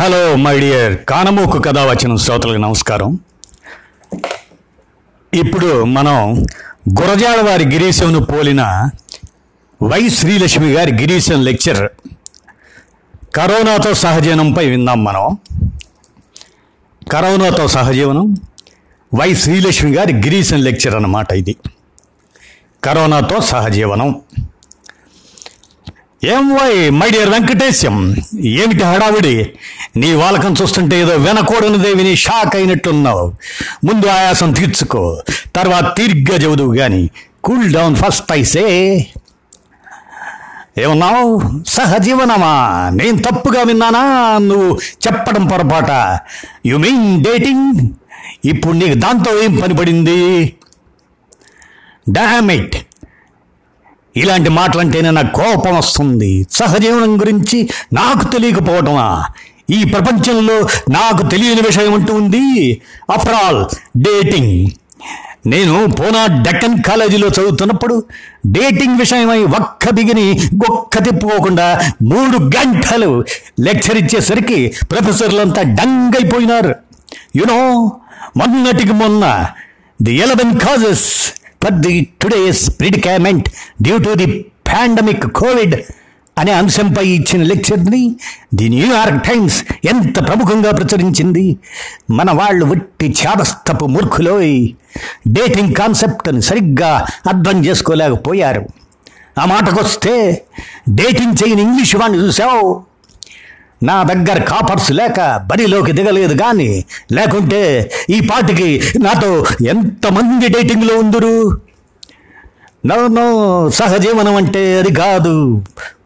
Hello my dear కానమూకు కథ వచ్చిన శ్రోతలకు నమస్కారం. ఇప్పుడు మనం గురజాడ వారి గిరీశంను పోలిన వై శ్రీలక్ష్మి గారి గిరీశం లెక్చర్ కరోనాతో సహజీవనంపై విందాం మనం. కరోనాతో సహజీవనం వై శ్రీలక్ష్మి గారి గిరీశం లెక్చర్ అన్నమాట ఇది. కరోనాతో సహజీవనం. ఏం వై మై డియర్ వెంకటేశం ఏమిటి హడావిడి? నీ వాలకం చూస్తుంటే ఏదో వినకూడనిదే దేవిని షాక్ అయినట్టున్నావు. ముందు ఆయాసం తీర్చుకో తర్వాత తీరిగ్గా చదువు కానీ కూల్ డౌన్ ఫస్ట్ ఐసే. ఏమన్నావు? సహజీవనమా? నేను తప్పుగా విన్నానా? నువ్వు చెప్పడం పొరపాట? యు మీన్ డేటింగ్ ఇప్పుడు నీకు దాంతో ఏం పని పడింది డామిట్ ఇలాంటి మాటలంటేనే నాకు కోపం వస్తుంది. సహజీవనం గురించి నాకు తెలియకపోవటమా? ఈ ప్రపంచంలో నాకు తెలియని విషయం అంటూ ఉంది. ఆఫ్టర్ ఆల్ డేటింగ్ నేను పూనా డెక్కన్ కాలేజీలో చదువుతున్నప్పుడు డేటింగ్ విషయమై ఒక్క బిగిని గొక్క తిప్పుకోకుండా మూడు గంటలు లెక్చర్ ఇచ్చేసరికి ప్రొఫెసర్లంతా డంగైపోయినారు. యునో మొన్నటికి మొన్న the eleven causes for the today's predicament due to the pandemic COVID అనే అంశంపై ఇచ్చిన లెక్చర్ని ది న్యూయార్క్ టైమ్స్ ఎంత ప్రముఖంగా ప్రచురించింది? మన వాళ్ళు వట్టి చేదస్తపు మూర్ఖులోయ్. డేటింగ్ కాన్సెప్ట్ని సరిగ్గా అర్థం చేసుకోలేకపోయారు. ఆ మాటకొస్తే డేటింగ్ చేయని ఇంగ్లీష్ వాడిని చూసావు? నా దగ్గర కాపర్స్ లేక బరిలోకి దిగలేదు కానీ లేకుంటే ఈ పాటికి నాతో ఎంతమంది డేటింగ్లో ఉందరు? నో నో సహజీవనం అంటే అది కాదు.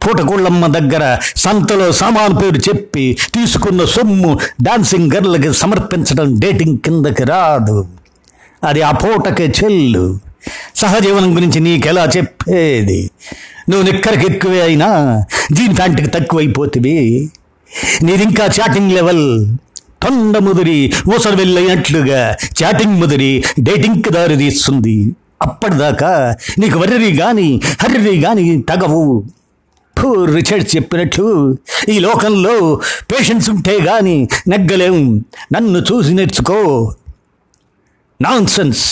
పూటకోళ్ళమ్మ దగ్గర సంతలో సామాన్ పేరు చెప్పి తీసుకున్న సొమ్ము డాన్సింగ్ గర్లకి సమర్పించడం డేటింగ్ కిందకి రాదు. అది ఆ పూటకే చెల్లు. సహజీవనం గురించి నీకెలా చెప్పేది? నువ్వు నిక్కరికి ఎక్కువే అయినా జీన్ ప్యాంట్కి తక్కువైపోతుంది నీరింకా చాటింగ్ లెవెల్ తొండ ముదిరి ఊసరు వెళ్ళినట్లుగా చాటింగ్ ముదిరి డేటింగ్కి దారి తీస్తుంది. అప్పటిదాకా నీకు వర్రి గాని హర్రి గాని తగవు. పూర్ రిచర్డ్ చెప్పినట్లు ఈ లోకంలో పేషెన్స్ ఉంటే గాని నెగ్గలేం. నన్ను చూసి నేర్చుకో. Nonsense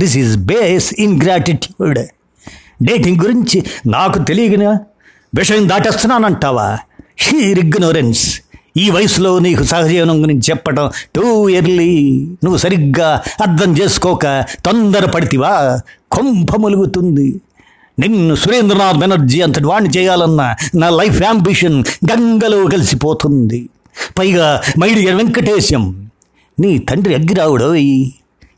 this is base in gratitude dating గురించి నాకు తెలియగిన విషయం దాటేస్తున్నానంటావా? షీర్ ఇగ్నోరెన్స్ ఈ వయసులో నీకు సహజీవనం గురించి చెప్పటం టూ ఎర్లీ నువ్వు సరిగ్గా అర్థం చేసుకోక తొందరపడితివా? కొంప ములుగుతుంది. నిన్ను సురేంద్రనాథ్ బెనర్జీ అంతటి వాణ్ణి చేయాలన్న నా లైఫ్ యాంబిషన్ గంగలో కలిసిపోతుంది. పైగా మైడియర్ వెంకటేశం నీ తండ్రి అగ్గిరావుడోయ్.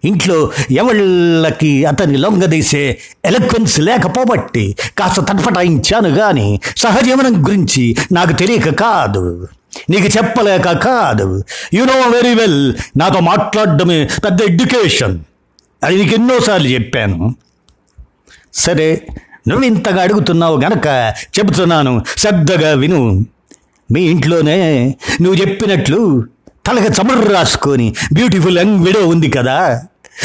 ఇంట్లో ఎవళ్ళకి అతని లొంగదీసే ఎలక్వెన్స్ లేకపోబట్టి కాస్త తటపటాయించాను గాని సహజీవనం గురించి నాకు తెలియక కాదు. నీకు చెప్పలేక కాదు. యు నో వెరీ వెల్ నాతో మాట్లాడడమే పెద్ద ఎడ్యుకేషన్ అది నీకు ఎన్నోసార్లు చెప్పాను. సరే నువ్వు ఇంతగా అడుగుతున్నావు గనక చెబుతున్నాను శ్రద్ధగా విను. మీ ఇంట్లోనే నువ్వు చెప్పినట్లు తలక చమురు రాసుకొని బ్యూటిఫుల్ యంగ్ విడో ఉంది కదా.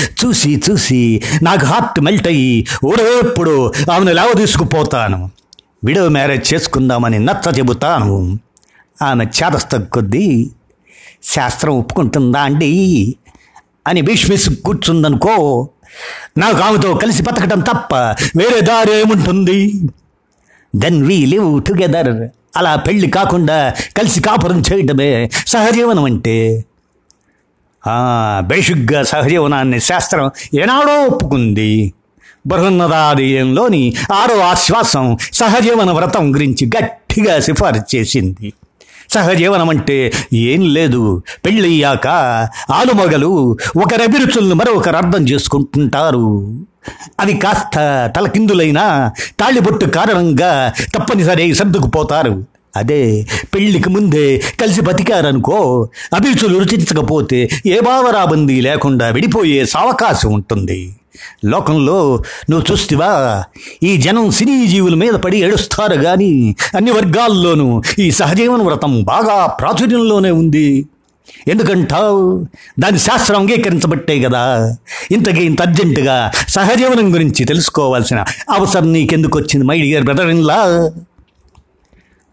చూసి చూసి నాకు హార్ట్ మెల్ట్ అయ్యి ఊరేప్పుడు ఆమెను లేవ తీసుకుపోతాను. విడో మ్యారేజ్ చేసుకుందామని నచ్చ చెబుతాను. ఆమె చేతస్థ కొద్దీ శాస్త్రం ఒప్పుకుంటుందా అండి? అని భీష్మిస్ కూర్చుందనుకో నాకు ఆమెతో కలిసి బతకడం తప్ప వేరే దారి ఏముంటుంది? దెన్ వీ లివ్ టుగెదర్ అలా పెళ్ళి కాకుండా కలిసి కాపురం చేయటమే సహజీవనం అంటే బేసిక్గా సహజీవనాన్ని శాస్త్రం ఏనాడో ఒప్పుకుంది. బృహన్నదాదీయంలోని ఆరో ఆశ్వాసం సహజీవన వ్రతం గురించి గట్టిగా సిఫారసు చేసింది. సహజీవనం అంటే ఏం లేదు. పెళ్ళయ్యాక ఆలుమగలు ఒకరి అభిరుచులను మరొకరు అర్థం చేసుకుంటుంటారు. అది కాస్త తలకిందులైనా తాళిబొట్టు కారణంగా తప్పనిసరి సర్దుకుపోతారు. అదే పెళ్ళికి ముందే కలిసి బతికారనుకో అభిరుచులు రుచించకపోతే ఏ భావరాబందీ లేకుండా విడిపోయే సావకాశం ఉంటుంది. లోకంలో నువ్వు చూస్తివా ఈ జనం సినీ జీవుల మీద పడి ఏడుస్తారు కానీ అన్ని వర్గాల్లోనూ ఈ సహజీవన వ్రతం బాగా ప్రాచుర్యంలోనే ఉంది. ఎందుకంటావు? దాని శాస్త్రం అంగీకరించబట్టే కదా. ఇంతకీ ఇంత అర్జెంటుగా సహజీవనం గురించి తెలుసుకోవాల్సిన అవసరం నీకెందుకు వచ్చింది మై డియర్ బ్రదర్ ఇన్లా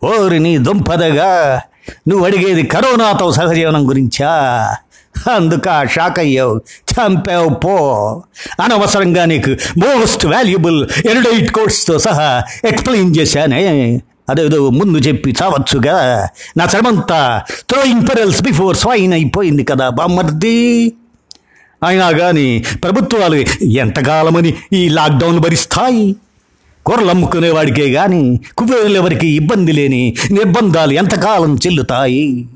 ఓరి నీ దుంపదగా నువ్వు అడిగేది కరోనాతో సహజీవనం గురించా? అందుక షాక్ అయ్యావు. చంపావు పో. అనవసరంగా నీకు మోస్ట్ వాల్యుబుల్ ఎరుడైట్ కోర్స్తో సహా ఎక్స్ప్లెయిన్ చేశానే. అదేదో ముందు చెప్పి చావచ్చుగా. నా శ్రమంతా థ్రోయింగ్ పెరల్స్ బిఫోర్ స్వైన్ అయిపోయింది కదా బామ్మర్ది. అయినా కానీ ప్రభుత్వాలు ఎంతకాలమని ఈ లాక్డౌన్ భరిస్తాయి? కూరలు గాని కానీ ఇబ్బంది లేని నిర్బంధాలు ఎంతకాలం చెల్లుతాయి?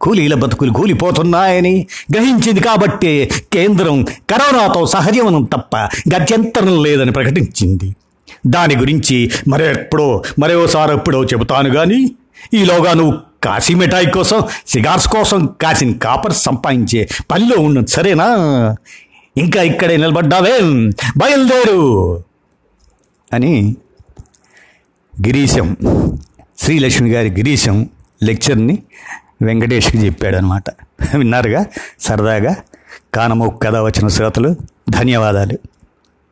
కూలీల బతుకులు కూలిపోతున్నాయని గ్రహించింది కాబట్టే కేంద్రం కరోనాతో సహజీవనం తప్ప గత్యంతరం లేదని ప్రకటించింది. దాని గురించి మరెప్పుడో మరోసారి ఎప్పుడో చెబుతాను కానీ ఈలోగా నువ్వు కాశీ మిఠాయి కోసం సిగార్స్ కోసం కాసిన కాపర్ సంపాదించే పనిలో ఉన్నది సరేనా? ఇంకా ఇక్కడే నిలబడ్డావే? బయలుదేరు! అని గిరీశం శ్రీలక్ష్మి గారి గిరీశం లెక్చర్ని వెంకటేష్కి చెప్పాడనమాట. విన్నారుగా? సరదాగా? కానమొక్క కథ వచ్చిన శ్రోతలు ధన్యవాదాలు.